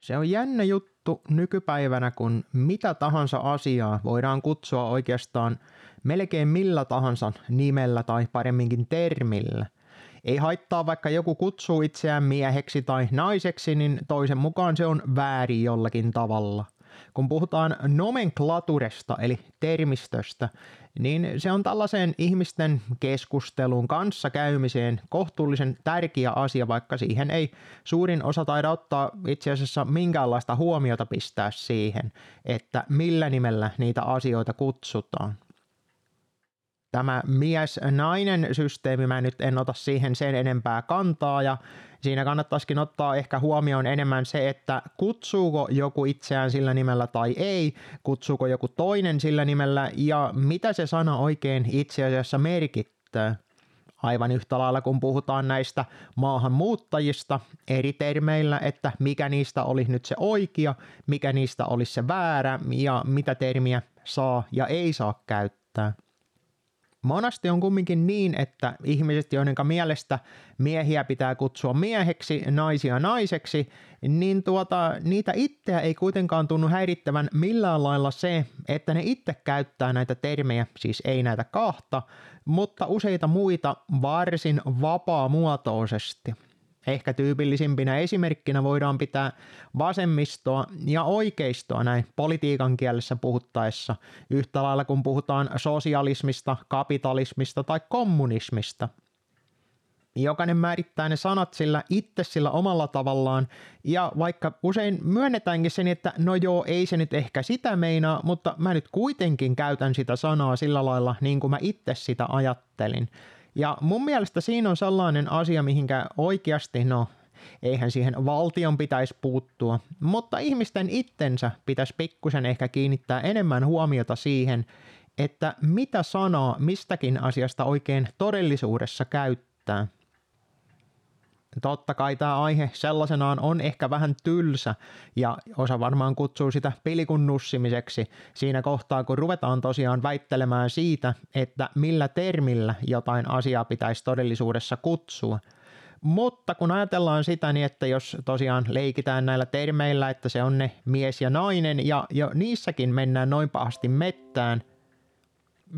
Se on jännä juttu nykypäivänä, kun mitä tahansa asiaa voidaan kutsua oikeastaan melkein millä tahansa nimellä tai paremminkin termillä. Ei haittaa, vaikka joku kutsuu itseään mieheksi tai naiseksi, niin toisen mukaan se on väärin jollakin tavalla – kun puhutaan nomenklaturesta eli termistöstä, niin se on tällaiseen ihmisten keskustelun kanssa käymiseen kohtuullisen tärkeä asia, vaikka siihen ei suurin osa taida ottaa itse asiassa minkäänlaista huomiota pistää siihen, että millä nimellä niitä asioita kutsutaan tämä mies-nainen systeemi, mä nyt en ota siihen sen enempää kantaa ja siinä kannattaisikin ottaa ehkä huomioon enemmän se, että kutsuuko joku itseään sillä nimellä tai ei, kutsuuko joku toinen sillä nimellä ja mitä se sana oikein itse asiassa merkittää. Aivan yhtä lailla kun puhutaan näistä maahanmuuttajista eri termeillä, että mikä niistä olisi nyt se oikea, mikä niistä olisi se väärä ja mitä termiä saa ja ei saa käyttää. Monasti on kumminkin niin, että ihmiset, joiden mielestä miehiä pitää kutsua mieheksi, naisia naiseksi, niin tuota, niitä itseä ei kuitenkaan tunnu häirittävän millään lailla se, että ne itse käyttää näitä termejä, siis ei näitä kahta, mutta useita muita varsin vapaamuotoisesti. Ehkä tyypillisimpinä esimerkkinä voidaan pitää vasemmistoa ja oikeistoa näin politiikan kielessä puhuttaessa, yhtä lailla kun puhutaan sosialismista, kapitalismista tai kommunismista. Jokainen määrittää ne sanat sillä itse sillä omalla tavallaan, ja vaikka usein myönnetäänkin sen, että no joo, ei se nyt ehkä sitä meinaa, mutta mä nyt kuitenkin käytän sitä sanaa sillä lailla niin kuin mä itse sitä ajattelin – ja mun mielestä siinä on sellainen asia, mihinkä oikeasti, no eihän siihen valtion pitäisi puuttua, mutta ihmisten itsensä pitäisi pikkusen ehkä kiinnittää enemmän huomiota siihen, että mitä sanaa mistäkin asiasta oikein todellisuudessa käyttää – Totta kai tämä aihe sellaisenaan on ehkä vähän tylsä ja osa varmaan kutsuu sitä pilikun nussimiseksi siinä kohtaa, kun ruvetaan tosiaan väittelemään siitä, että millä termillä jotain asiaa pitäisi todellisuudessa kutsua. Mutta kun ajatellaan sitä niin, että jos tosiaan leikitään näillä termeillä, että se on ne mies ja nainen ja jo niissäkin mennään noin pahasti mettään,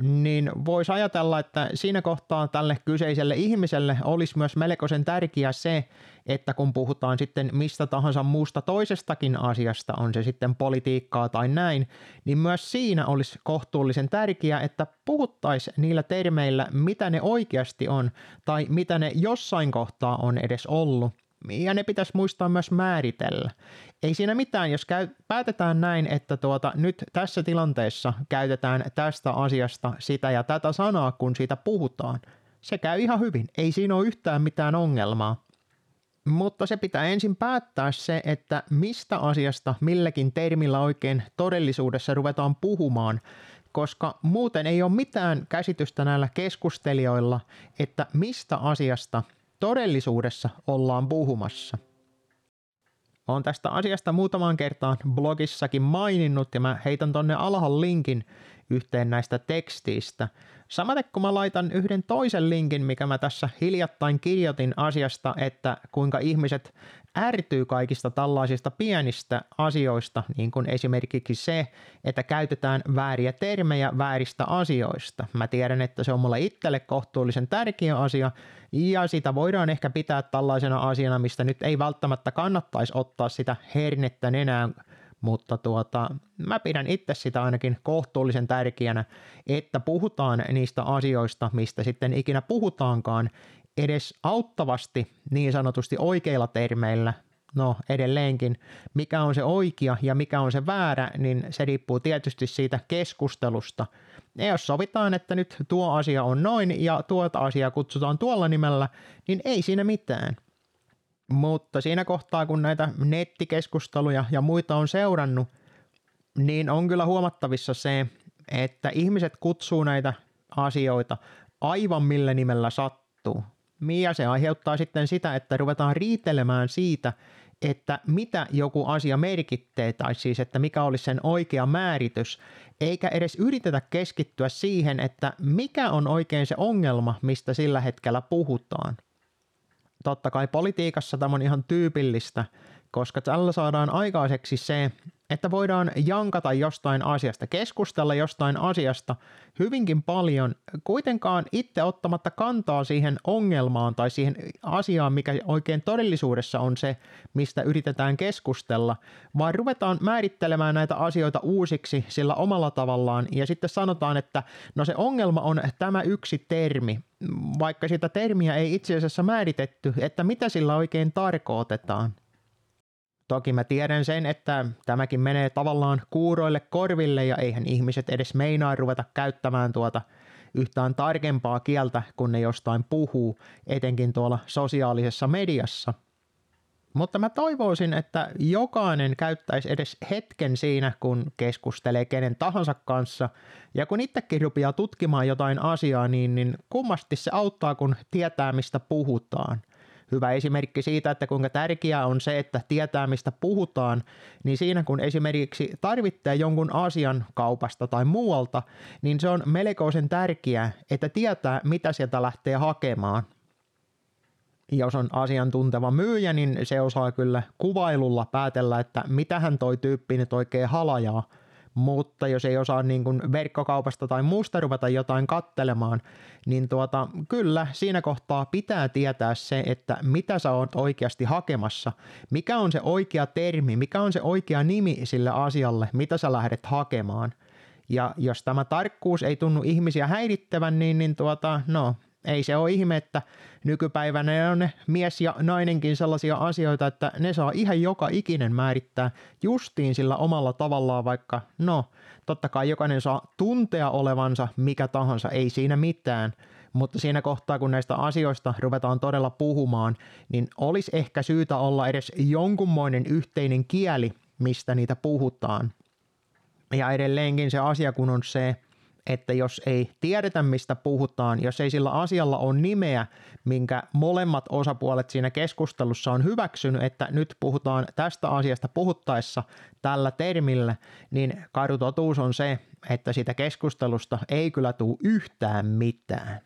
niin voisi ajatella, että siinä kohtaa tälle kyseiselle ihmiselle olisi myös melkoisen tärkeää se, että kun puhutaan sitten mistä tahansa muusta toisestakin asiasta, on se sitten politiikkaa tai näin, niin myös siinä olisi kohtuullisen tärkeää, että puhuttaisiin niillä termeillä, mitä ne oikeasti on tai mitä ne jossain kohtaa on edes ollut ja ne pitäisi muistaa myös määritellä. Ei siinä mitään, jos käy, päätetään näin, että tuota, nyt tässä tilanteessa käytetään tästä asiasta sitä ja tätä sanaa, kun siitä puhutaan. Se käy ihan hyvin, ei siinä ole yhtään mitään ongelmaa. Mutta se pitää ensin päättää se, että mistä asiasta milläkin termillä oikein todellisuudessa ruvetaan puhumaan, koska muuten ei ole mitään käsitystä näillä keskustelijoilla, että mistä asiasta todellisuudessa ollaan puhumassa. Olen tästä asiasta muutamaan kertaan blogissakin maininnut ja mä heitän tonne alhaalla linkin yhteen näistä tekstiistä. Samaten kun mä laitan yhden toisen linkin, mikä mä tässä hiljattain kirjoitin asiasta, että kuinka ihmiset ärtyy kaikista tällaisista pienistä asioista, niin kuin esimerkiksi se, että käytetään vääriä termejä vääristä asioista. Mä tiedän, että se on mulle itselle kohtuullisen tärkeä asia, ja sitä voidaan ehkä pitää tällaisena asiana, mistä nyt ei välttämättä kannattaisi ottaa sitä hernettä nenään mutta tuota, mä pidän itse sitä ainakin kohtuullisen tärkeänä, että puhutaan niistä asioista, mistä sitten ikinä puhutaankaan, edes auttavasti niin sanotusti oikeilla termeillä, no edelleenkin, mikä on se oikea ja mikä on se väärä, niin se riippuu tietysti siitä keskustelusta. Ja jos sovitaan, että nyt tuo asia on noin ja tuota asiaa kutsutaan tuolla nimellä, niin ei siinä mitään. Mutta siinä kohtaa, kun näitä nettikeskusteluja ja muita on seurannut, niin on kyllä huomattavissa se, että ihmiset kutsuu näitä asioita aivan millä nimellä sattuu. Ja se aiheuttaa sitten sitä, että ruvetaan riitelemään siitä, että mitä joku asia merkittee, tai siis että mikä olisi sen oikea määritys, eikä edes yritetä keskittyä siihen, että mikä on oikein se ongelma, mistä sillä hetkellä puhutaan totta kai politiikassa tämä on ihan tyypillistä, koska tällä saadaan aikaiseksi se, että voidaan jankata jostain asiasta, keskustella jostain asiasta hyvinkin paljon, kuitenkaan itse ottamatta kantaa siihen ongelmaan tai siihen asiaan, mikä oikein todellisuudessa on se, mistä yritetään keskustella, vaan ruvetaan määrittelemään näitä asioita uusiksi sillä omalla tavallaan ja sitten sanotaan, että no se ongelma on tämä yksi termi, vaikka sitä termiä ei itse asiassa määritetty, että mitä sillä oikein tarkoitetaan. Toki mä tiedän sen, että tämäkin menee tavallaan kuuroille korville ja eihän ihmiset edes meinaa ruveta käyttämään tuota yhtään tarkempaa kieltä, kun ne jostain puhuu, etenkin tuolla sosiaalisessa mediassa. Mutta mä toivoisin, että jokainen käyttäisi edes hetken siinä, kun keskustelee kenen tahansa kanssa, ja kun itsekin rupeaa tutkimaan jotain asiaa, niin, niin kummasti se auttaa, kun tietää, mistä puhutaan – hyvä esimerkki siitä, että kuinka tärkeää on se, että tietää mistä puhutaan, niin siinä kun esimerkiksi tarvitsee jonkun asian kaupasta tai muualta, niin se on melkoisen tärkeää, että tietää mitä sieltä lähtee hakemaan. Jos on asiantunteva myyjä, niin se osaa kyllä kuvailulla päätellä, että mitähän toi tyyppi nyt oikein halajaa – mutta jos ei osaa niin kuin verkkokaupasta tai muusta ruveta jotain kattelemaan, niin tuota, kyllä siinä kohtaa pitää tietää se, että mitä sä oot oikeasti hakemassa, mikä on se oikea termi, mikä on se oikea nimi sille asialle, mitä sä lähdet hakemaan. Ja jos tämä tarkkuus ei tunnu ihmisiä häirittävän, niin, niin tuota, no, ei se ole ihme, että nykypäivänä on ne mies ja nainenkin sellaisia asioita, että ne saa ihan joka ikinen määrittää justiin sillä omalla tavallaan, vaikka no, totta kai jokainen saa tuntea olevansa mikä tahansa, ei siinä mitään, mutta siinä kohtaa, kun näistä asioista ruvetaan todella puhumaan, niin olisi ehkä syytä olla edes jonkunmoinen yhteinen kieli, mistä niitä puhutaan. Ja edelleenkin se asia kun on se, että jos ei tiedetä mistä puhutaan, jos ei sillä asialla ole nimeä, minkä molemmat osapuolet siinä keskustelussa on hyväksynyt, että nyt puhutaan tästä asiasta puhuttaessa tällä termillä, niin karu totuus on se, että siitä keskustelusta ei kyllä tule yhtään mitään.